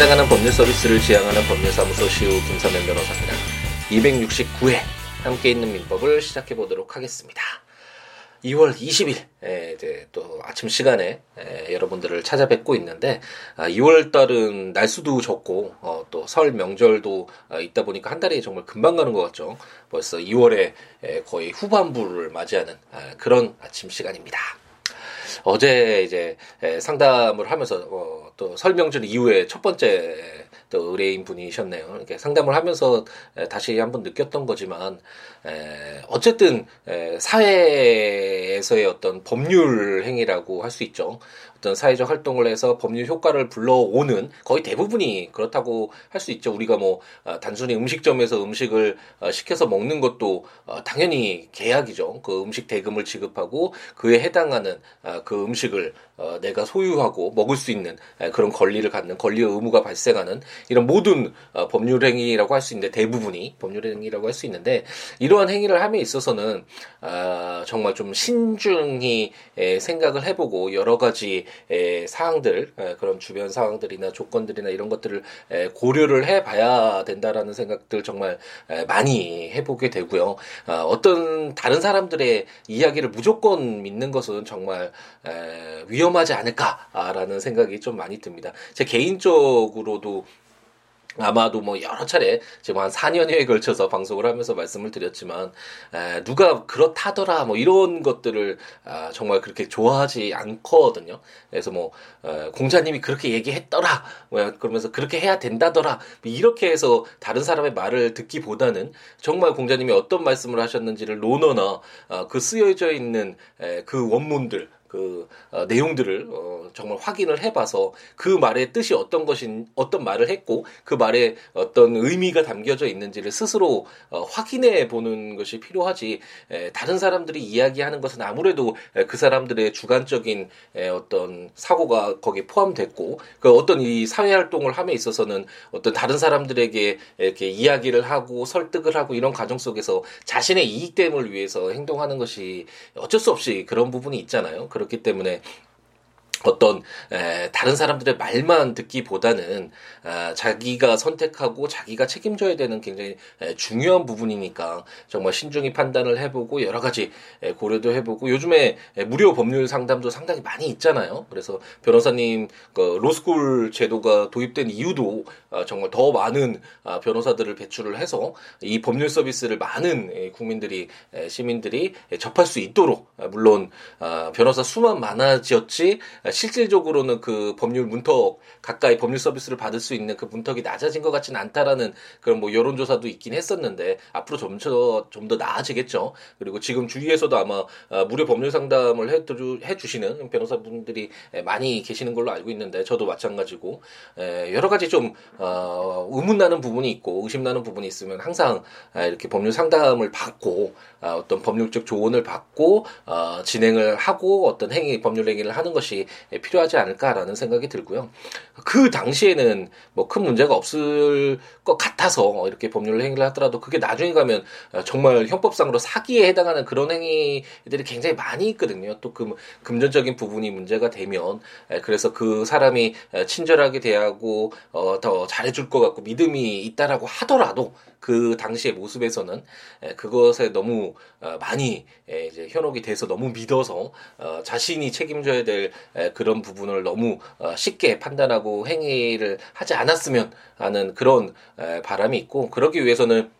찾아가는 법률 서비스를 지향하는 법률사무소 시우 김사면 변호사입니다. 269회 함께 있는 민법을 시작해 보도록 하겠습니다. 2월 20일 에, 이제 또 아침 시간에 에, 여러분들을 찾아뵙고 있는데 아, 2월 달은 날수도 적고 어, 또 설 명절도 아, 있다 보니까 한 달이 정말 금방 가는 것 같죠. 벌써 2월에 에, 거의 후반부를 맞이하는 아, 그런 아침 시간입니다. 어제 이제 상담을 하면서 어, 또 설명절 이후에 첫 번째 또 의뢰인 분이셨네요. 이렇게 상담을 하면서 다시 한번 느꼈던 거지만 어쨌든 사회에서의 어떤 법률 행위라고 할 수 있죠. 어떤 사회적 활동을 해서 법률 효과를 불러오는 거의 대부분이 그렇다고 할 수 있죠. 우리가 뭐 어, 단순히 음식점에서 음식을 어, 시켜서 먹는 것도 어, 당연히 계약이죠. 그 음식 대금을 지급하고 그에 해당하는 그 음식을 내가 소유하고 먹을 수 있는 그런 권리를 갖는 권리 의무가 발생하는 이런 모든 법률 행위라고 할 수 있는데 대부분이 법률 행위라고 할 수 있는데 이러한 행위를 함에 있어서는 정말 좀 신중히 생각을 해보고 여러 가지 에, 사항들 에, 그런 주변 상황들이나 조건들이나 이런 것들을 에, 고려를 해봐야 된다라는 생각들 정말 에, 많이 해보게 되고요. 어, 어떤 다른 사람들의 이야기를 무조건 믿는 것은 정말 에, 위험하지 않을까라는 생각이 좀 많이 듭니다. 제 개인적으로도 아마도 뭐 여러 차례 지금 한 4년여에 걸쳐서 방송을 하면서 말씀을 드렸지만 에, 누가 그렇다더라 뭐 이런 것들을 아, 정말 그렇게 좋아하지 않거든요. 그래서 뭐 에, 공자님이 그렇게 얘기했더라 뭐 그러면서 그렇게 해야 된다더라 뭐 이렇게 해서 다른 사람의 말을 듣기보다는 정말 공자님이 어떤 말씀을 하셨는지를 논어나 아, 그 쓰여져 있는 에, 그 원문들 그 어, 내용들을 어, 정말 확인을 해봐서 그 말의 뜻이 어떤 것인 어떤 말을 했고 그 말에 어떤 의미가 담겨져 있는지를 스스로 어, 확인해 보는 것이 필요하지 에, 다른 사람들이 이야기하는 것은 아무래도 에, 그 사람들의 주관적인 에, 어떤 사고가 거기에 포함됐고 그 어떤 이 사회 활동을 함에 있어서는 어떤 다른 사람들에게 이렇게 이야기를 하고 설득을 하고 이런 과정 속에서 자신의 이익됨을 위해서 행동하는 것이 어쩔 수 없이 그런 부분이 있잖아요. 그렇기 때문에 어떤 에, 다른 사람들의 말만 듣기보다는 아, 자기가 선택하고 자기가 책임져야 되는 굉장히 에, 중요한 부분이니까 정말 신중히 판단을 해보고 여러 가지 에, 고려도 해보고 요즘에 에, 무료 법률 상담도 상당히 많이 있잖아요. 그래서 변호사님 그 로스쿨 제도가 도입된 이유도 아, 정말 더 많은 아, 변호사들을 배출을 해서 이 법률 서비스를 많은 에, 국민들이 에, 시민들이 에, 접할 수 있도록 아, 물론 아, 변호사 수만 많아졌지 실질적으로는 그 법률 문턱 가까이 법률 서비스를 받을 수 있는 그 문턱이 낮아진 것 같지는 않다라는 그런 뭐 여론조사도 있긴 했었는데 앞으로 점점 좀 더 나아지겠죠. 그리고 지금 주위에서도 아마 어, 무료 법률 상담을 해 주시는 변호사분들이 많이 계시는 걸로 알고 있는데 저도 마찬가지고 여러 가지 좀 어, 의문나는 부분이 있고 의심나는 부분이 있으면 항상 이렇게 법률 상담을 받고 아, 어떤 법률적 조언을 받고 어, 진행을 하고 어떤 행위 법률 행위를 하는 것이 필요하지 않을까라는 생각이 들고요. 그 당시에는 뭐 큰 문제가 없을 것 같아서 이렇게 법률 행위를 하더라도 그게 나중에 가면 정말 형법상으로 사기에 해당하는 그런 행위들이 굉장히 많이 있거든요. 또 그 금전적인 부분이 문제가 되면 그래서 그 사람이 친절하게 대하고 어, 더 잘해줄 것 같고 믿음이 있다라고 하더라도 그 당시의 모습에서는 그것에 너무 어, 많이 이제 현혹이 돼서 너무 믿어서 어, 자신이 책임져야 될 그런 부분을 너무 어, 쉽게 판단하고 행위를 하지 않았으면 하는 그런 바람이 있고 그러기 위해서는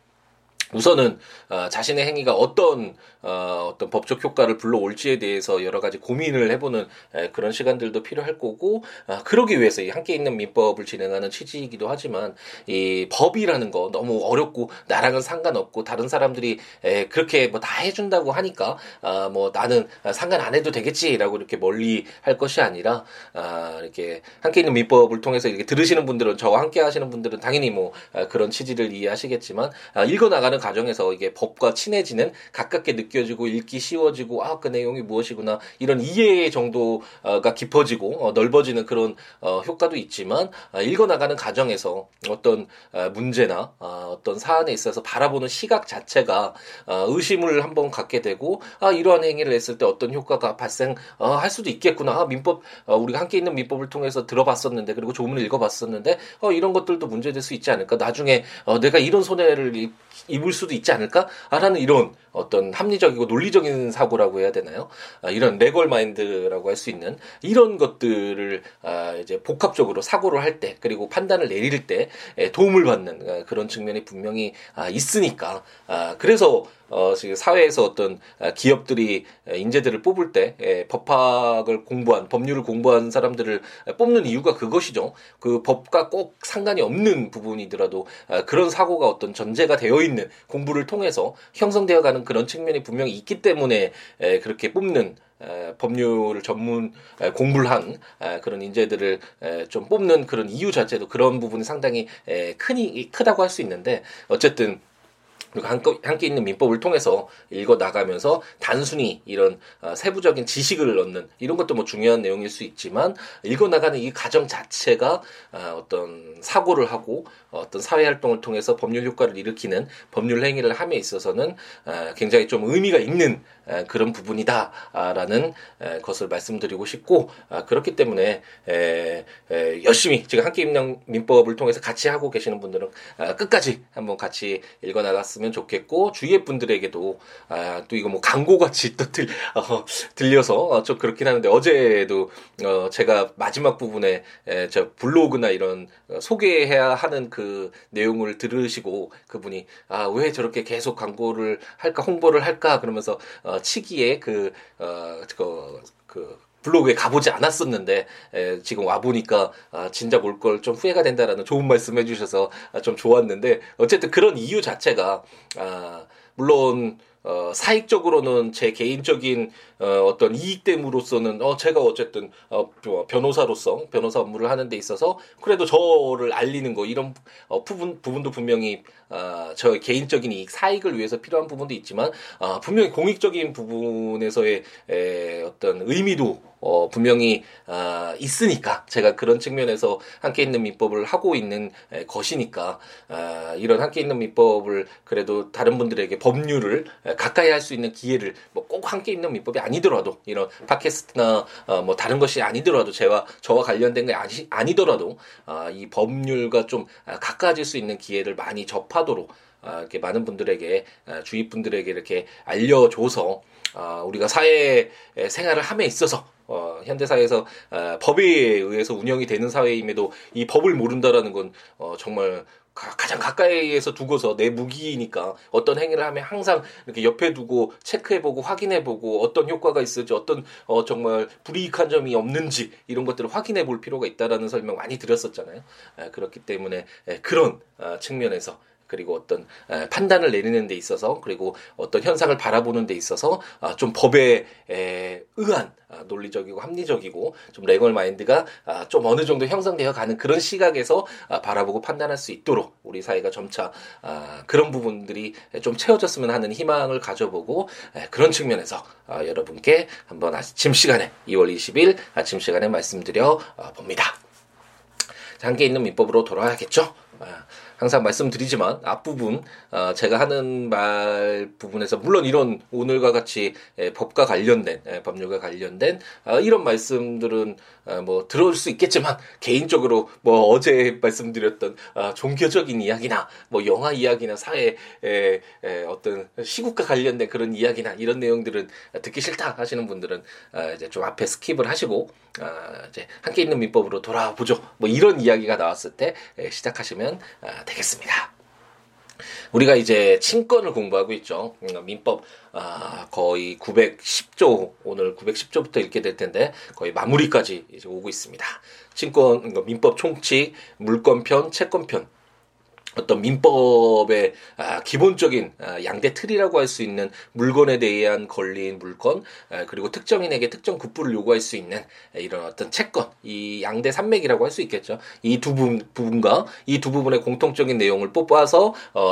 우선은 어, 자신의 행위가 어떤 어, 어떤 법적 효과를 불러올지에 대해서 여러 가지 고민을 해보는 에, 그런 시간들도 필요할 거고 아, 그러기 위해서 이 함께 있는 민법을 진행하는 취지이기도 하지만 이 법이라는 거 너무 어렵고 나랑은 상관없고 다른 사람들이 에, 그렇게 뭐 다 해준다고 하니까 아, 뭐 나는 상관 안 해도 되겠지라고 이렇게 멀리 할 것이 아니라 아, 이렇게 함께 있는 민법을 통해서 이렇게 들으시는 분들은 저와 함께 하시는 분들은 당연히 뭐 아, 그런 취지를 이해하시겠지만 아, 읽어 나가는 과정에서 이게 법과 친해지는 가깝게 느껴지고 읽기 쉬워지고 아 그 내용이 무엇이구나 이런 이해 정도가 깊어지고 어, 넓어지는 그런 어, 효과도 있지만 아, 읽어나가는 과정에서 어떤 아, 문제나 아, 어떤 사안에 있어서 바라보는 시각 자체가 아, 의심을 한번 갖게 되고 아 이러한 행위를 했을 때 어떤 효과가 발생할 어, 수도 있겠구나. 아, 민법 어, 우리가 함께 있는 민법을 통해서 들어봤었는데 그리고 조문을 읽어봤었는데 어, 이런 것들도 문제될 수 있지 않을까. 나중에 어, 내가 이런 손해를 입을 수도 있지 않을까라는 이런 어떤 합리적이고 논리적인 사고라고 해야 되나요? 아, 이런 레걸 마인드라고 할 수 있는 이런 것들을 아, 이제 복합적으로 사고를 할 때 그리고 판단을 내릴 때 도움을 받는 아, 그런 측면이 분명히 아, 있으니까 아, 그래서 어, 지금 사회에서 어떤 아, 기업들이 인재들을 뽑을 때 예, 법학을 공부한 법률을 공부한 사람들을 뽑는 이유가 그것이죠. 그 법과 꼭 상관이 없는 부분이더라도 아, 그런 사고가 어떤 전제가 되어 있는 공부를 통해서 형성되어 가는 그런 측면이 분명히 있기 때문에 그렇게 뽑는 법률 전문 공부를 한 그런 인재들을 좀 뽑는 그런 이유 자체도 그런 부분이 상당히 크니 크다고 할 수 있는데 어쨌든 그리고 함께 있는 민법을 통해서 읽어 나가면서 단순히 이런 어, 세부적인 지식을 얻는 이런 것도 뭐 중요한 내용일 수 있지만 읽어 나가는 이 과정 자체가 어, 어떤 사고를 하고 어떤 사회 활동을 통해서 법률 효과를 일으키는 법률 행위를 함에 있어서는 어, 굉장히 좀 의미가 있는 그런 부분이다라는 것을 말씀드리고 싶고 아, 그렇기 때문에 열심히 지금 함께 있는 민법을 통해서 같이 하고 계시는 분들은 아, 끝까지 한번 같이 읽어 나갔으면 있으면 좋겠고 주위의 분들에게도 아, 또 이거 뭐 광고 같이 또 들, 어, 들려서 어, 좀 그렇긴 하는데 어제도 어, 제가 마지막 부분에 에, 저 블로그나 이런 어, 소개해야 하는 그 내용을 들으시고 그분이 아 왜 저렇게 계속 광고를 할까 홍보를 할까 그러면서 어, 치기에 그 어, 그, 그 블로그에 가보지 않았었는데 에, 지금 와 보니까 아, 진작 올 걸 좀 후회가 된다라는 좋은 말씀 해주셔서 아, 좀 좋았는데 어쨌든 그런 이유 자체가 아, 물론 어, 사익적으로는 제 개인적인 어, 어떤 이익됨으로서는 어, 제가 어쨌든 어, 변호사로서 변호사 업무를 하는 데 있어서 그래도 저를 알리는 거 이런 어, 부분 부분도 분명히 어, 저 개인적인 이익 사익을 위해서 필요한 부분도 있지만 어, 분명히 공익적인 부분에서의 에, 어떤 의미도 어, 분명히 어, 있으니까 제가 그런 측면에서 함께 있는 민법을 하고 있는 에, 것이니까 어, 이런 함께 있는 민법을 그래도 다른 분들에게 법률을 에, 가까이 할 수 있는 기회를 뭐 꼭 함께 있는 민법이 아니더라도 이런 팟캐스트나 어, 뭐 다른 것이 아니더라도 제와 저와 관련된 게 아니, 아니더라도 어, 이 법률과 좀 가까워질 수 있는 기회를 많이 접하도록 어, 이렇게 많은 분들에게 어, 주위 분들에게 이렇게 알려줘서 어, 우리가 사회 생활을 함에 있어서 어, 현대 사회에서 어, 법에 의해서 운영이 되는 사회임에도 이 법을 모른다라는 건 어, 정말 가장 가까이에서 두고서 내 무기니까 어떤 행위를 하면 항상 이렇게 옆에 두고 체크해보고 확인해보고 어떤 효과가 있을지 어떤 어 정말 불이익한 점이 없는지 이런 것들을 확인해볼 필요가 있다라는 설명 많이 드렸었잖아요. 에, 그렇기 때문에 에, 그런 어, 측면에서 그리고 어떤 판단을 내리는 데 있어서 그리고 어떤 현상을 바라보는 데 있어서 아, 좀 법에 의한 아, 논리적이고 합리적이고 좀 레걸 마인드가 아, 좀 어느 정도 형성되어 가는 그런 시각에서 바라보고 판단할 수 있도록 우리 사회가 점차 그런 부분들이 좀 채워졌으면 하는 희망을 가져보고 그런 측면에서 여러분께 한번 아침 시간에 2월 20일 아침 시간에 말씀드려 봅니다. 함께 있는 민법으로 돌아가겠죠. 항상 말씀드리지만 앞부분 어, 제가 하는 말 부분에서 물론 이런 오늘과 같이 에, 법과 관련된 에, 법률과 관련된 어, 이런 말씀들은 어, 뭐 들어올 수 있겠지만 개인적으로 뭐 어제 말씀드렸던 어, 종교적인 이야기나 뭐 영화 이야기나 사회 어떤 시국과 관련된 그런 이야기나 이런 내용들은 듣기 싫다 하시는 분들은 어, 이제 좀 앞에 skip을 하시고 어, 이제 함께 읽는 민법으로 돌아보죠. 뭐 이런 이야기가 나왔을 때 에, 시작하시면 어, 되겠습니다. 우리가 이제 친권을 공부하고 있죠. 음, 민법 아, 거의 910조 오늘 910조부터 읽게 될 텐데 거의 마무리까지 이제 오고 있습니다. 친권 민법 총칙 물권편 채권편 어떤 민법의 아, 기본적인 아, 양대 틀이라고 할 수 있는 물건에 대한 권리인 물권 아, 그리고 특정인에게 특정 급부를 요구할 수 있는 이런 어떤 채권 이 양대 산맥이라고 할 수 있겠죠. 이 두 부분과 이 두 부분의 공통적인 내용을 뽑아서 어,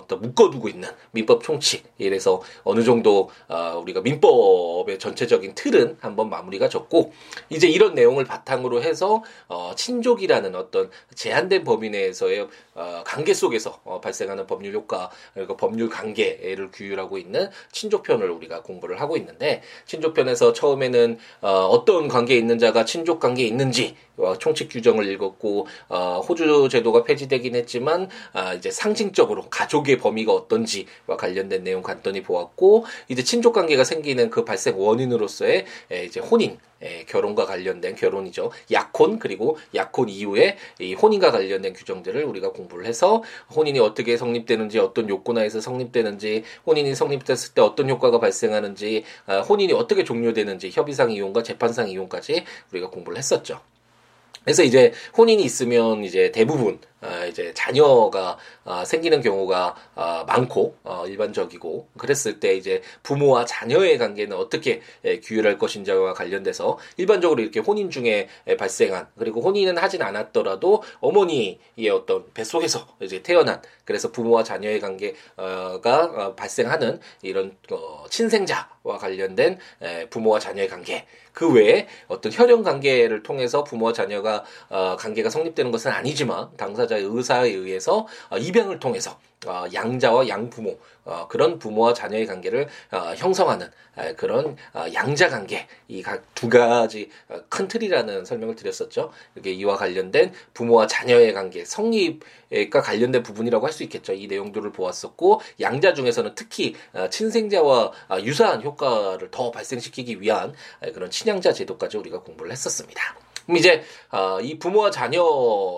어떤 묶어두고 있는 민법 총칙 이래서 어느 정도 어, 우리가 민법의 전체적인 틀은 한번 마무리가 졌고 이제 이런 내용을 바탕으로 해서 어, 친족이라는 어떤 제한된 범위 내에서의 어, 관계 속에서 어, 발생하는 법률 효과 그리고 법률 관계를 규율하고 있는 친족편을 우리가 공부를 하고 있는데 친족편에서 처음에는 어, 어떤 관계에 있는 자가 친족 관계에 있는지 어, 총칙 규정을 읽었고 어, 호주 제도가 폐지되긴 했지만 아, 이제 상징적으로 가족의 범위가 어떤지와 관련된 내용 간단히 보았고 이제 친족 관계가 생기는 그 발생 원인으로서의 에, 이제 혼인 에, 결혼과 관련된 결혼이죠. 약혼 그리고 약혼 이후에 이 혼인과 관련된 규정들을 우리가 공부를 해서 혼인이 어떻게 성립되는지 어떤 요건하에서 성립되는지 혼인이 성립됐을 때 어떤 효과가 발생하는지 아, 혼인이 어떻게 종료되는지 협의상 이용과 재판상 이용까지 우리가 공부를 했었죠. 그래서 이제 혼인이 있으면 이제 대부분 어, 이제 자녀가 어, 생기는 경우가 어, 많고 일반적이고 그랬을 때 이제 부모와 자녀의 관계는 어떻게 예, 규율할 것인지와 관련돼서 일반적으로 이렇게 혼인 중에 발생한 그리고 혼인은 하진 않았더라도 어머니의 어떤 뱃속에서 이제 태어난 그래서 부모와 자녀의 관계가 발생하는 이런 친생자와 관련된 부모와 자녀의 관계. 그 외에 어떤 혈연 관계를 통해서 부모와 자녀가 관계가 성립되는 것은 아니지만 당사자 당사자의 의사에 의해서 어, 입양을 통해서 어, 양자와 양부모 어, 그런 부모와 자녀의 관계를 형성하는 그런 양자 관계 이 두 가지 큰 틀이라는 설명을 드렸었죠. 이게 이와 관련된 부모와 자녀의 관계 성립과 관련된 부분이라고 할 수 있겠죠. 이 내용들을 보았었고 양자 중에서는 특히 친생자와 유사한 효과를 더 발생시키기 위한 그런 친양자 제도까지 우리가 공부를 했었습니다. 그럼 이제 어, 이 부모와 자녀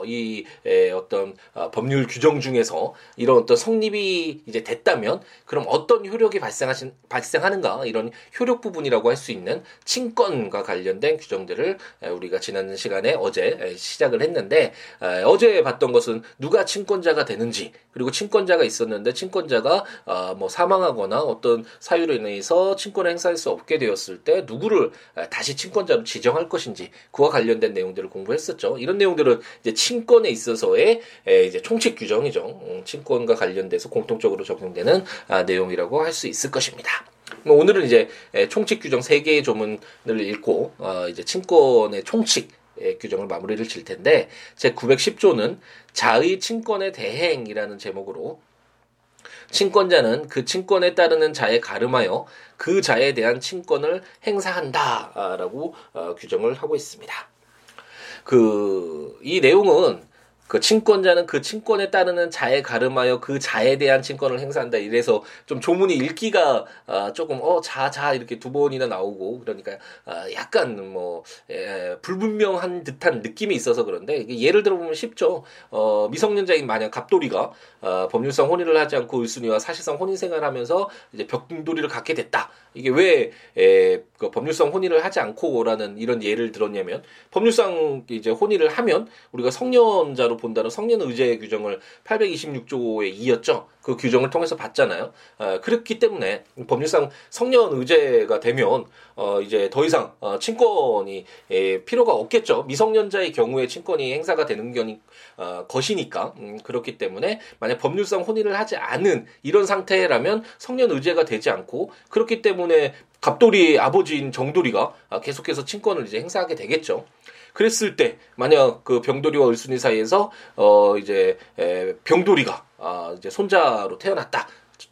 이 에, 어떤 어, 법률 규정 중에서 이런 어떤 성립이 이제 됐다면 그럼 어떤 효력이 발생하신 발생하는가? 이런 효력 부분이라고 할 수 있는 친권과 관련된 규정들을 에, 우리가 지난 시간에 어제 에, 시작을 했는데 에, 어제 봤던 것은 누가 친권자가 되는지 그리고 친권자가 있었는데 친권자가 어, 뭐 사망하거나 어떤 사유로 인해서 친권을 행사할 수 없게 되었을 때 누구를 에, 다시 친권자로 지정할 것인지 그와 관련 관련된 내용들을 공부했었죠. 이런 내용들은 이제 친권에 있어서의 이제 총칙 규정이죠. 음, 친권과 관련돼서 공통적으로 적용되는 아, 내용이라고 할 수 있을 것입니다. 뭐 오늘은 이제 총칙 규정 세 개의 조문을 읽고 어, 이제 친권의 총칙 규정을 마무리를 칠 텐데 제 910조는 자의 친권의 대행이라는 제목으로 친권자는 그 친권에 따르는 자에 가름하여 그 자에 대한 친권을 행사한다라고 어, 규정을 하고 있습니다. 그, 이 내용은 그 친권자는 그 친권에 따르는 자에 가름하여 그 자에 대한 친권을 행사한다. 이래서 좀 조문이 읽기가 아, 조금 어 자 자 이렇게 두 번이나 나오고 그러니까 아, 약간 뭐 에, 불분명한 듯한 느낌이 있어서 그런데 예를 들어보면 쉽죠. 어 미성년자인 만약 갑돌이가 어, 법률상 혼인을 하지 않고 을순이와 사실상 혼인 생활하면서 이제 벽돌이를 갖게 됐다. 이게 왜 에, 그 법률상 혼인을 하지 않고라는 이런 예를 들었냐면 법률상 이제 혼인을 하면 우리가 성년자로 본다는 성년 의제 규정을 826조에 이었죠. 그 규정을 통해서 봤잖아요. 어, 그렇기 때문에 법률상 성년 의제가 되면 어, 이제 더 이상 어, 친권이 예, 필요가 없겠죠. 미성년자의 경우에 친권이 행사가 되는 경이 어, 것이니까 음, 그렇기 때문에 만약 법률상 혼인을 하지 않은 이런 상태라면 성년 의제가 되지 않고 그렇기 때문에 갑돌이 아버지인 정돌이가 아, 계속해서 친권을 이제 행사하게 되겠죠. 그랬을 때 만약 그 병돌이와 을순이 사이에서 어 이제 에, 병돌이가 아 이제 손자로 태어났다.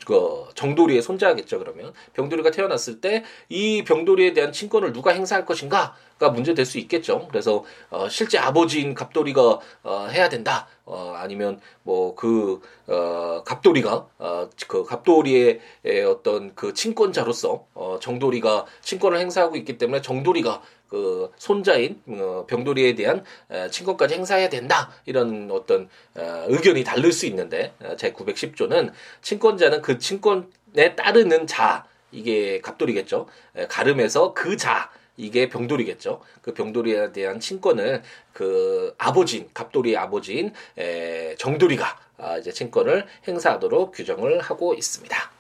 그 정돌이의 손자겠죠 그러면 병돌이가 태어났을 때 이 병돌이에 대한 친권을 누가 행사할 것인가가 문제될 수 있겠죠. 그래서 어, 실제 아버지인 갑돌이가 어, 해야 된다. 어, 아니면 뭐 그 어, 갑돌이가 어, 그 갑돌이의 어떤 그 친권자로서 어, 정돌이가 친권을 행사하고 있기 때문에 정돌이가 그 손자인 어, 병돌이에 대한 친권까지 행사해야 된다. 이런 어떤 어, 의견이 다를 수 있는데 어, 제 910조는 친권자는 그 친권에 따르는 자. 이게 갑돌이겠죠. 가름에서 그 자 이게 병돌이겠죠. 그 병돌이에 대한 친권을 그 아버지인 갑돌이의 아버지인 에, 정돌이가 아, 이제 친권을 행사하도록 규정을 하고 있습니다.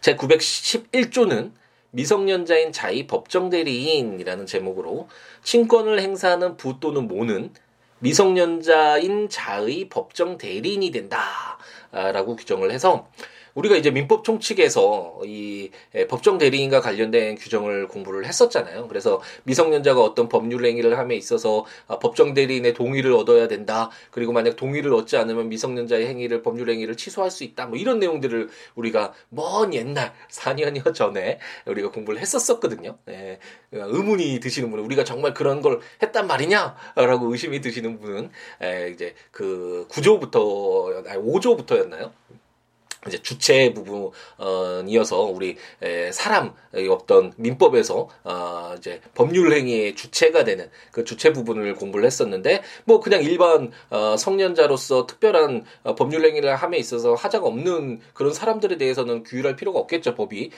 제 911조는 미성년자인 자의 법정 대리인이라는 제목으로 친권을 행사하는 부 또는 모는 미성년자인 자의 법정 대리인이 된다라고 규정을 해서 우리가 이제 민법 총칙에서 이 법정 대리인과 관련된 규정을 공부를 했었잖아요. 그래서 미성년자가 어떤 법률 행위를 함에 있어서 아, 법정 대리인의 동의를 얻어야 된다. 그리고 만약 동의를 얻지 않으면 미성년자의 행위를 법률 행위를 취소할 수 있다. 뭐 이런 내용들을 우리가 먼 옛날 4년여 전에 우리가 공부를 했었었거든요. 예, 의문이 드시는 분은 우리가 정말 그런 걸 했단 말이냐라고 의심이 드시는 분은 예, 이제 그 9조부터 아니 5조부터였나요? 이제 주체 부분이어서 우리 사람 어떤 민법에서 어 이제 법률 행위의 주체가 되는 그 주체 부분을 공부를 했었는데 뭐 그냥 일반 어 성년자로서 특별한 어, 법률 행위를 함에 있어서 하자가 없는 그런 사람들에 대해서는 규율할 필요가 없겠죠 법이.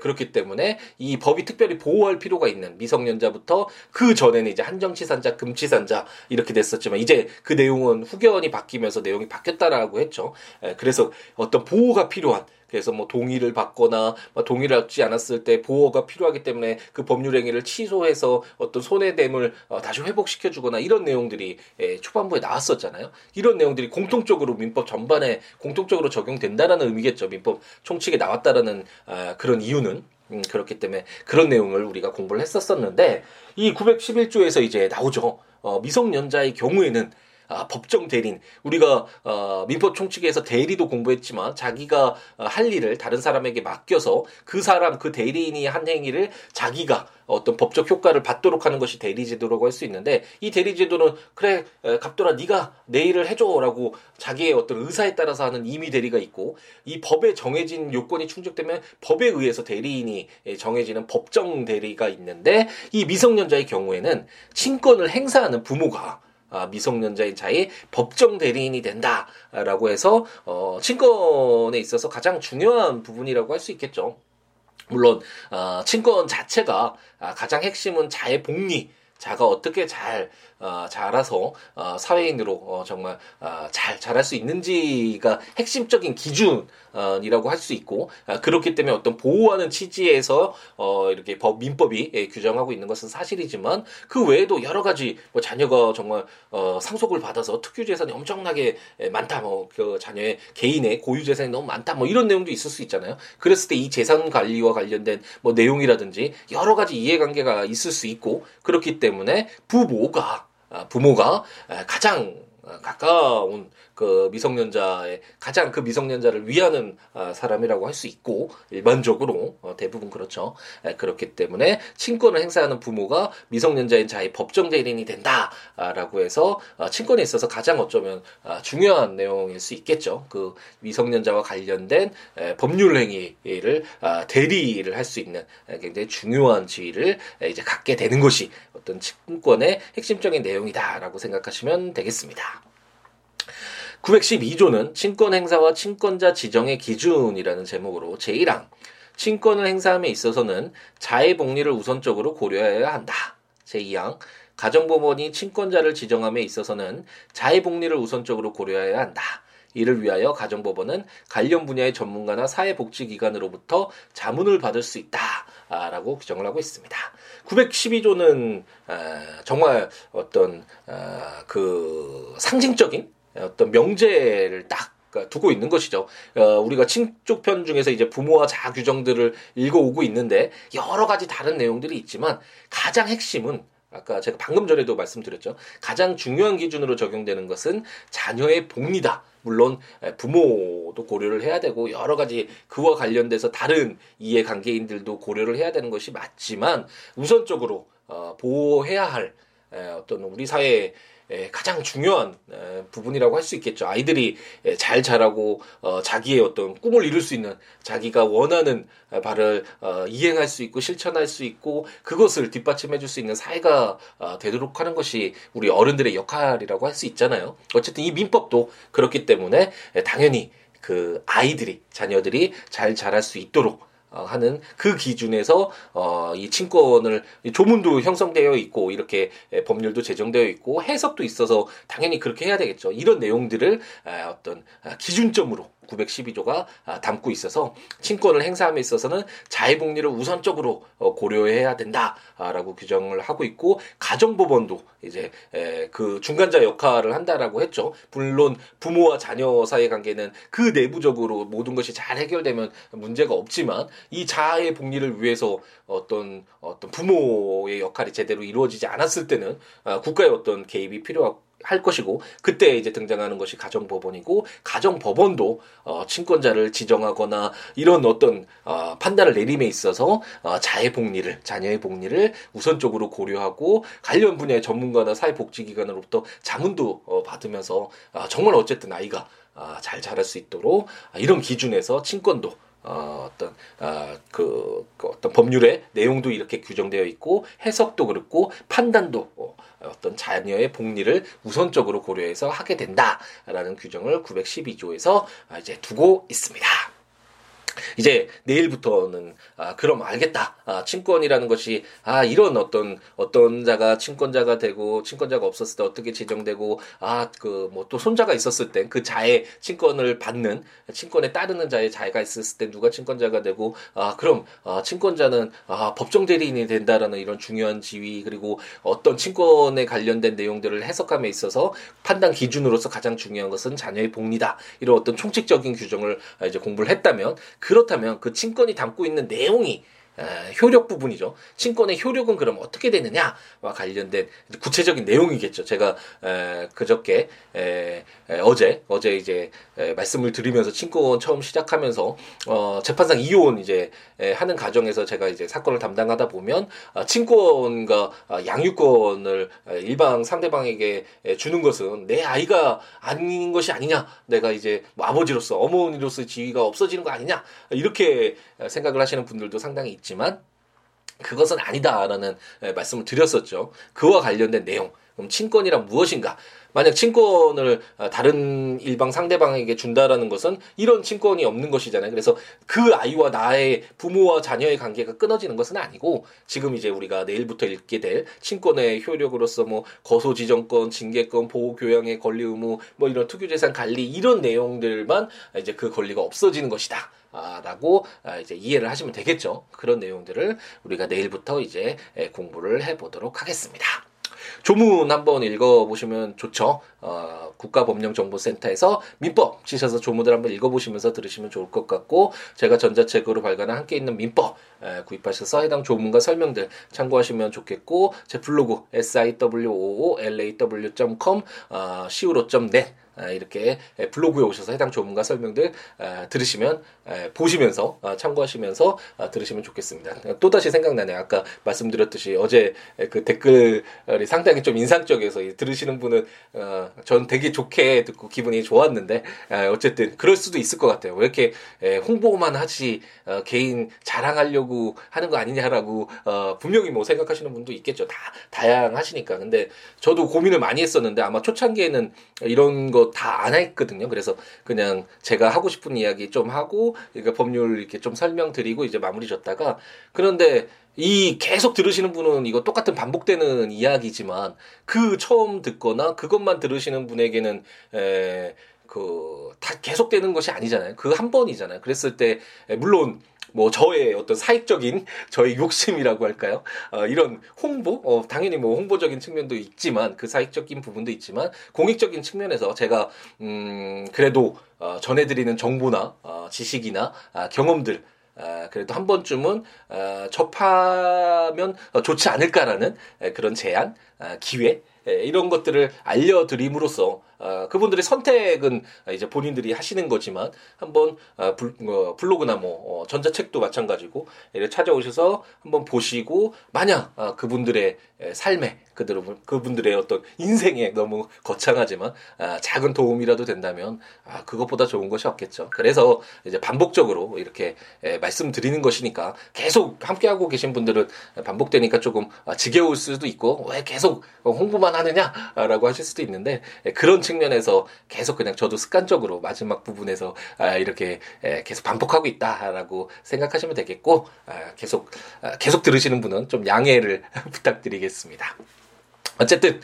그렇기 때문에 이 법이 특별히 보호할 필요가 있는 미성년자부터 그 전에는 이제 한정치산자 금치산자 이렇게 됐었지만 이제 그 내용은 후견이 바뀌면서 내용이 바뀌었다라고 했죠. 그래서 어떤 보호 보호가 필요한 그래서 뭐 동의를 받거나 뭐 동의를 받지 않았을 때 보호가 필요하기 때문에 그 법률 행위를 취소해서 어떤 손해됨을 어, 다시 회복시켜 주거나 이런 내용들이 예, 초반부에 나왔었잖아요. 이런 내용들이 공통적으로 민법 전반에 공통적으로 적용된다라는 의미겠죠. 민법 총칙에 나왔다라는 아, 그런 이유는 음, 그렇기 때문에 그런 내용을 우리가 공부를 했었었는데 이 911조에서 이제 나오죠. 어, 미성년자의 경우에는 아, 법정 대리인 우리가 어, 민법 총칙에서 대리도 공부했지만 자기가 어, 할 일을 다른 사람에게 맡겨서 그 사람 그 대리인이 한 행위를 자기가 어떤 법적 효과를 받도록 하는 것이 대리제도라고 할 수 있는데 이 대리제도는 그래 갑돌아 네가 내 일을 해줘라고 자기의 어떤 의사에 따라서 하는 임의 대리가 있고 이 법에 정해진 요건이 충족되면 법에 의해서 대리인이 정해지는 법정 대리가 있는데 이 미성년자의 경우에는 친권을 행사하는 부모가 아, 미성년자인 자의 법정 대리인이 된다라고 해서 어, 친권에 있어서 가장 중요한 부분이라고 할 수 있겠죠. 물론 어, 친권 자체가 아, 가장 핵심은 자의 복리, 자가 어떻게 잘 어, 자라서 어, 사회인으로 어, 정말 어, 잘 자랄 수 있는지가 핵심적인 기준이라고 할 수 있고 어, 그렇기 때문에 어떤 보호하는 취지에서 어, 이렇게 법 민법이 예, 규정하고 있는 것은 사실이지만 그 외에도 여러 가지 뭐 자녀가 정말 어, 상속을 받아서 특유 재산이 엄청나게 예, 많다 뭐 그 자녀의 개인의 고유 재산이 너무 많다 뭐 이런 내용도 있을 수 있잖아요. 그랬을 때 이 재산 관리와 관련된 뭐 내용이라든지 여러 가지 이해관계가 있을 수 있고 그렇기 때문에 부모가 아, 부모가 가장 가까운 그 미성년자의 가장 그 미성년자를 위하는 아, 사람이라고 할 수 있고 일반적으로 어, 대부분 그렇죠. 그렇기 때문에 친권을 행사하는 부모가 미성년자인 자의 법정 대리인이 된다라고 해서 어, 친권에 있어서 가장 어쩌면 아, 중요한 내용일 수 있겠죠. 그 미성년자와 관련된 법률 행위를 대리를 할 수 있는 굉장히 중요한 지위를 이제 갖게 되는 것이 어떤 친권의 핵심적인 내용이다라고 생각하시면 되겠습니다. 912조는 친권 행사와 친권자 지정의 기준이라는 제목으로 제1항 친권을 행사함에 있어서는 자의 복리를 우선적으로 고려해야 한다. 제2항 가정법원이 친권자를 지정함에 있어서는 자의 복리를 우선적으로 고려해야 한다. 이를 위하여 가정법원은 관련 분야의 전문가나 사회복지기관으로부터 자문을 받을 수 있다. 라고 규정을 하고 있습니다. 912조는 정말 어떤 그 상징적인 어떤 명제를 딱 두고 있는 것이죠. 어, 우리가 친족편 중에서 이제 부모와 자 규정들을 읽어오고 있는데 여러 가지 다른 내용들이 있지만 가장 핵심은 아까 제가 방금 전에도 말씀드렸죠. 가장 중요한 기준으로 적용되는 것은 자녀의 복리다. 물론 부모도 고려를 해야 되고 여러 가지 그와 관련돼서 다른 이해관계인들도 고려를 해야 되는 것이 맞지만 우선적으로 어, 보호해야 할 어떤 우리 사회의 예, 가장 중요한 예, 부분이라고 할 수 있겠죠. 아이들이 예, 잘 자라고 어, 자기의 어떤 꿈을 이룰 수 있는 자기가 원하는 바를 어, 이행할 수 있고 실천할 수 있고 그것을 뒷받침해 줄 수 있는 사회가 어, 되도록 하는 것이 우리 어른들의 역할이라고 할 수 있잖아요. 어쨌든 이 민법도 그렇기 때문에 당연히 그 아이들이 자녀들이 잘 자랄 수 있도록 어, 하는 그 기준에서 어, 이 친권을 조문도 형성되어 있고 이렇게 법률도 제정되어 있고 해석도 있어서 당연히 그렇게 해야 되겠죠. 이런 내용들을 어떤 아, 기준점으로 912조가 아, 담고 있어서 친권을 행사함에 있어서는 자해복리를 우선적으로 어, 고려해야 된다라고 규정을 하고 있고 가정법원도 이제 그 중간자 역할을 한다라고 했죠. 물론 부모와 자녀 사이의 관계는 그 내부적으로 모든 것이 잘 해결되면 문제가 없지만 이 자해 복리를 위해서 어떤 어떤 부모의 역할이 제대로 이루어지지 않았을 때는 아, 국가의 어떤 개입이 필요하고 할 것이고 그때 이제 등장하는 것이 가정법원이고 가정법원도 어, 친권자를 지정하거나 이런 어떤 어, 판단을 내림에 있어서 어, 자의 복리를 자녀의 복리를 우선적으로 고려하고 관련 분야의 전문가나 사회복지기관으로부터 자문도 어, 받으면서 어, 정말 어쨌든 아이가 어, 잘 자랄 수 있도록 이런 기준에서 친권도 어, 어떤 어, 그, 그 어떤 법률의 내용도 이렇게 규정되어 있고 해석도 그렇고 판단도 어, 어떤 자녀의 복리를 우선적으로 고려해서 하게 된다라는 규정을 912조에서 이제 두고 있습니다. 이제 내일부터는 아 그럼 알겠다. 아 친권이라는 것이 아 이런 어떤 어떤 자가 친권자가 되고 친권자가 없었을 때 어떻게 지정되고 아 그 뭐 또 손자가 있었을 때 그 자의 친권을 받는 친권에 따르는 자의 자가 있었을 때 누가 친권자가 되고 아 그럼 아 친권자는 아 법정 대리인이 된다라는 이런 중요한 지위 그리고 어떤 친권에 관련된 내용들을 해석함에 있어서 판단 기준으로서 가장 중요한 것은 자녀의 복리다. 이런 어떤 총칙적인 규정을 이제 공부를 했다면 그 렇다면 그 친권이 담고 있는 내용이 효력 부분이죠. 친권의 효력은 그럼 어떻게 되느냐와 관련된 구체적인 내용이겠죠. 제가 그저께 어제 어제 이제 말씀을 드리면서 친권 처음 시작하면서 어 재판상 이혼 이제 하는 과정에서 제가 이제 사건을 담당하다 보면 아, 친권과 아, 양육권을 일방 상대방에게 주는 것은 내 아이가 아닌 것이 아니냐. 내가 이제 뭐 아버지로서 어머니로서 지위가 없어지는 거 아니냐. 이렇게 생각을 하시는 분들도 상당히 있 지만 그것은 아니다라는 말씀을 드렸었죠. 그와 관련된 내용. 그럼 친권이란 무엇인가? 만약 친권을 어, 다른 일방 상대방에게 준다라는 것은 이런 친권이 없는 것이잖아요. 그래서 그 아이와 나의 부모와 자녀의 관계가 끊어지는 것은 아니고 지금 이제 우리가 내일부터 읽게 될 친권의 효력으로서 뭐 거소지정권, 징계권, 보호 교양의 권리 의무, 뭐 이런 투교재산 관리 이런 내용들만 이제 그 권리가 없어지는 것이다. 아, 라고 아, 이제 이해를 하시면 되겠죠. 그런 내용들을 우리가 내일부터 이제 공부를 해보도록 하겠습니다. 조문 한번 읽어보시면 좋죠. 어, 국가법령정보센터에서 민법 치셔서 조문을 한번 읽어보시면서 들으시면 좋을 것 같고 제가 전자책으로 발간한 함께 있는 민법 에, 구입하셔서 해당 조문과 설명들 참고하시면 좋겠고 제 블로그 siwoolaw.com 어, siwo.net 아, 이렇게 블로그에 오셔서 해당 조문과 설명들 아, 들으시면 보시면서 아, 참고하시면서 들으시면 좋겠습니다. 또 다시 생각나네요. 아까 말씀드렸듯이 어제 그 댓글이 상당히 좀 인상적이어서 들으시는 분은 어, 전 되게 좋게 듣고 기분이 좋았는데 어쨌든 그럴 수도 있을 것 같아요. 왜 이렇게 홍보만 하지 어, 개인 자랑하려고 하는 거 아니냐라고 어, 분명히 뭐 생각하시는 분도 있겠죠. 다 다양하시니까. 근데 저도 고민을 많이 했었는데 아마 초창기에는 이런 것다 안 했거든요. 그래서 그냥 제가 하고 싶은 이야기 좀 하고 그러니까 법률 이렇게 좀 설명드리고 이제 마무리 줬다가 그런데 이 계속 들으시는 분은 이거 똑같은 반복되는 이야기지만 그 처음 듣거나 그것만 들으시는 분에게는 에, 그, 다 계속되는 것이 아니잖아요. 그 한 번이잖아요. 그랬을 때, 물론, 뭐 저의 어떤 사익적인 저의 욕심이라고 할까요? 어, 이런 홍보, 어, 당연히 뭐 홍보적인 측면도 있지만 그 사익적인 부분도 있지만 공익적인 측면에서 제가 음 그래도 어, 전해드리는 정보나 어, 지식이나 아, 경험들 아, 그래도 한 번쯤은 아, 접하면 좋지 않을까라는 그런 제안, 아, 기회 이런 것들을 알려드림으로써 어, 그분들의 선택은 이제 본인들이 하시는 거지만 한번 어, 불, 어, 블로그나 뭐 어, 전자책도 마찬가지고 이렇게 찾아오셔서 한번 보시고 만약 어, 그분들의 삶에 그대로 그분들의 어떤 인생에 너무 거창하지만 아, 작은 도움이라도 된다면 아, 그것보다 좋은 것이 없겠죠. 그래서 이제 반복적으로 이렇게 에, 말씀드리는 것이니까 계속 함께하고 계신 분들은 반복되니까 조금 아, 지겨울 수도 있고 왜 계속 홍보만 하느냐라고 하실 수도 있는데 예, 그런 측면에서 계속 그냥 저도 습관적으로 마지막 부분에서 아, 이렇게 예, 계속 반복하고 있다라고 생각하시면 되겠고 아, 계속 아, 계속 들으시는 분은 좀 양해를 부탁드리겠습니다. 어쨌든 어,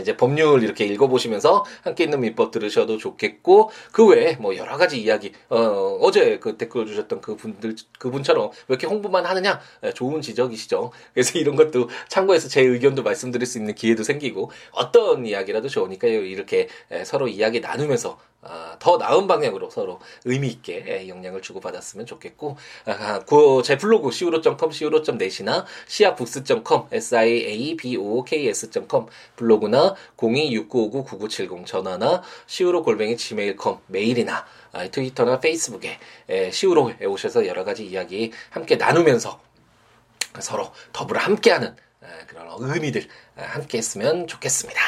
이제 법률 이렇게 읽어보시면서 함께 있는 민법 들으셔도 좋겠고 그 외에 뭐 여러 가지 이야기 어, 어제 그 댓글 주셨던 그 분들 그분처럼 왜 이렇게 홍보만 하느냐 예, 좋은 지적이시죠. 그래서 이런 것도 참고해서 제 의견도 말씀드릴 수 있는 기회도 생기고 어떤 이야기라도 좋으니까요 이렇게 예, 서로 이야기 나누면서 아, 더 나은 방향으로 서로 의미 있게 예, 영향을 주고받았으면 좋겠고 아, 제 블로그 siwo.com, siwo.net이나 siabooks.com, siabooks.com 블로그나 026959-9970 전화나 siwo 골뱅이 gmail.com 메일이나 아, 트위터나 페이스북에 siwo에 오셔서 여러 가지 이야기 함께 나누면서 서로 더불어 함께하는 그런 의미들 함께 했으면 좋겠습니다.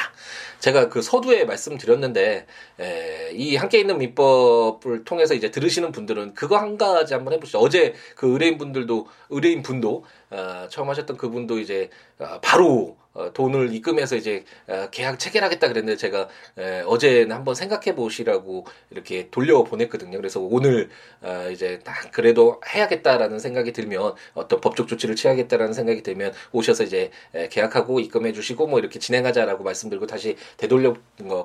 제가 그 서두에 말씀드렸는데 에, 이 함께 있는 민법을 통해서 이제 들으시는 분들은 그거 한 가지 한번 해보시죠. 어제 그 의뢰인 분들도 의뢰인 분도 어, 처음 하셨던 그분도 이제 어, 바로 어, 돈을 입금해서 이제 어, 계약 체결하겠다 그랬는데 제가 에, 어제는 한번 생각해 보시라고 이렇게 돌려 보냈거든요. 그래서 오늘 어, 이제 딱 그래도 해야겠다라는 생각이 들면 어떤 법적 조치를 취하겠다라는 생각이 들면 오셔서 이제 에, 계약하고 입금해 주시고 뭐 이렇게 진행하자라고 말씀드리고 다시 되돌려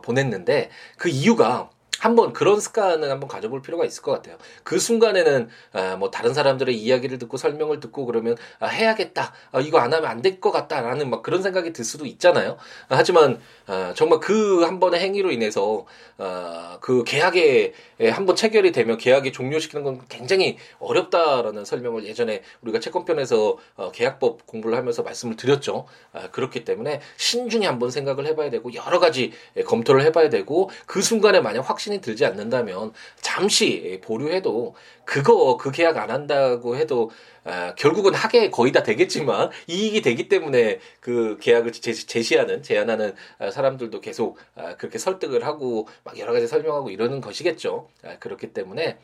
보냈는데 그 이유가 한번 그런 습관을 한번 가져볼 필요가 있을 것 같아요. 그 순간에는 아, 뭐 다른 사람들의 이야기를 듣고 설명을 듣고 그러면 아, 해야겠다. 아, 이거 안 하면 안 될 것 같다라는 막 그런 생각이 들 수도 있잖아요. 아, 하지만 아, 정말 그 한 번의 행위로 인해서 아, 그 계약에 한번 체결이 되면 계약이 종료시키는 건 굉장히 어렵다라는 설명을 예전에 우리가 채권편에서 어, 계약법 공부를 하면서 말씀을 드렸죠. 아, 그렇기 때문에 신중히 한번 생각을 해봐야 되고 여러 가지 검토를 해봐야 되고 그 순간에 만약 확신 확신이 들지 않는다면 잠시 보류해도 그거 그 계약 안 한다고 해도 아, 결국은 하게 거의 다 되겠지만 이익이 되기 때문에 그 계약을 제시 하는 제안하는 아, 사람들도 계속 아, 그렇게 설득을 하고 막 여러 가지 설명하고 이러는 것이겠죠. 아, 그렇기 때문에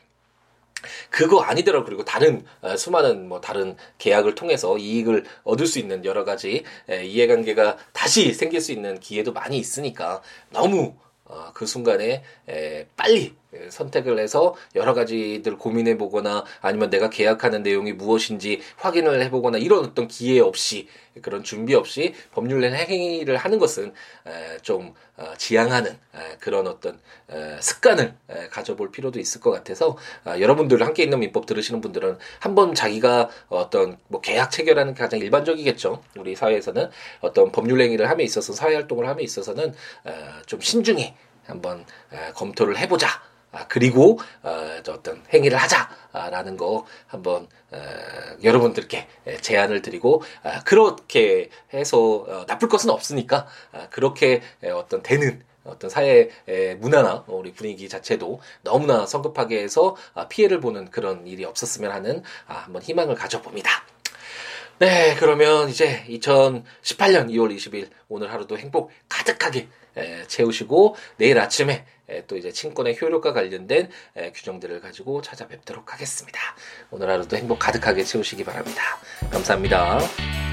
그거 아니더라도 그리고 다른 어, 수많은 뭐 다른 계약을 통해서 이익을 얻을 수 있는 여러 가지 에, 이해관계가 다시 생길 수 있는 기회도 많이 있으니까 너무 어, 그 순간에 에, 빨리 선택을 해서 여러 가지들 고민해 보거나 아니면 내가 계약하는 내용이 무엇인지 확인을 해 보거나 이런 어떤 기회 없이 그런 준비 없이 법률 행위를 하는 것은 에, 좀 어, 지양하는 에, 그런 어떤 에, 습관을 에, 가져볼 필요도 있을 것 같아서 아, 여러분들 함께 있는 민법 들으시는 분들은 한번 자기가 어떤 뭐 계약 체결하는 가장 일반적이겠죠 우리 사회에서는 어떤 법률 행위를 함에 있어서 사회 활동을 함에 있어서는 에, 좀 신중히 한번 검토를 해보자. 아, 그리고 어, 어떤 행위를 하자라는 거 한번 어, 여러분들께 제안을 드리고 아, 그렇게 해서 어, 나쁠 것은 없으니까 아, 그렇게 어떤 되는 어떤 사회 문화나 우리 분위기 자체도 너무나 성급하게 해서 아, 피해를 보는 그런 일이 없었으면 하는 아, 한번 희망을 가져봅니다. 네, 그러면 이제 2018년 2월 20일 오늘 하루도 행복 가득하게 채우시고 내일 아침에 또 이제 친권의 효력과 관련된 규정들을 가지고 찾아뵙도록 하겠습니다. 오늘 하루도 행복 가득하게 채우시기 바랍니다. 감사합니다.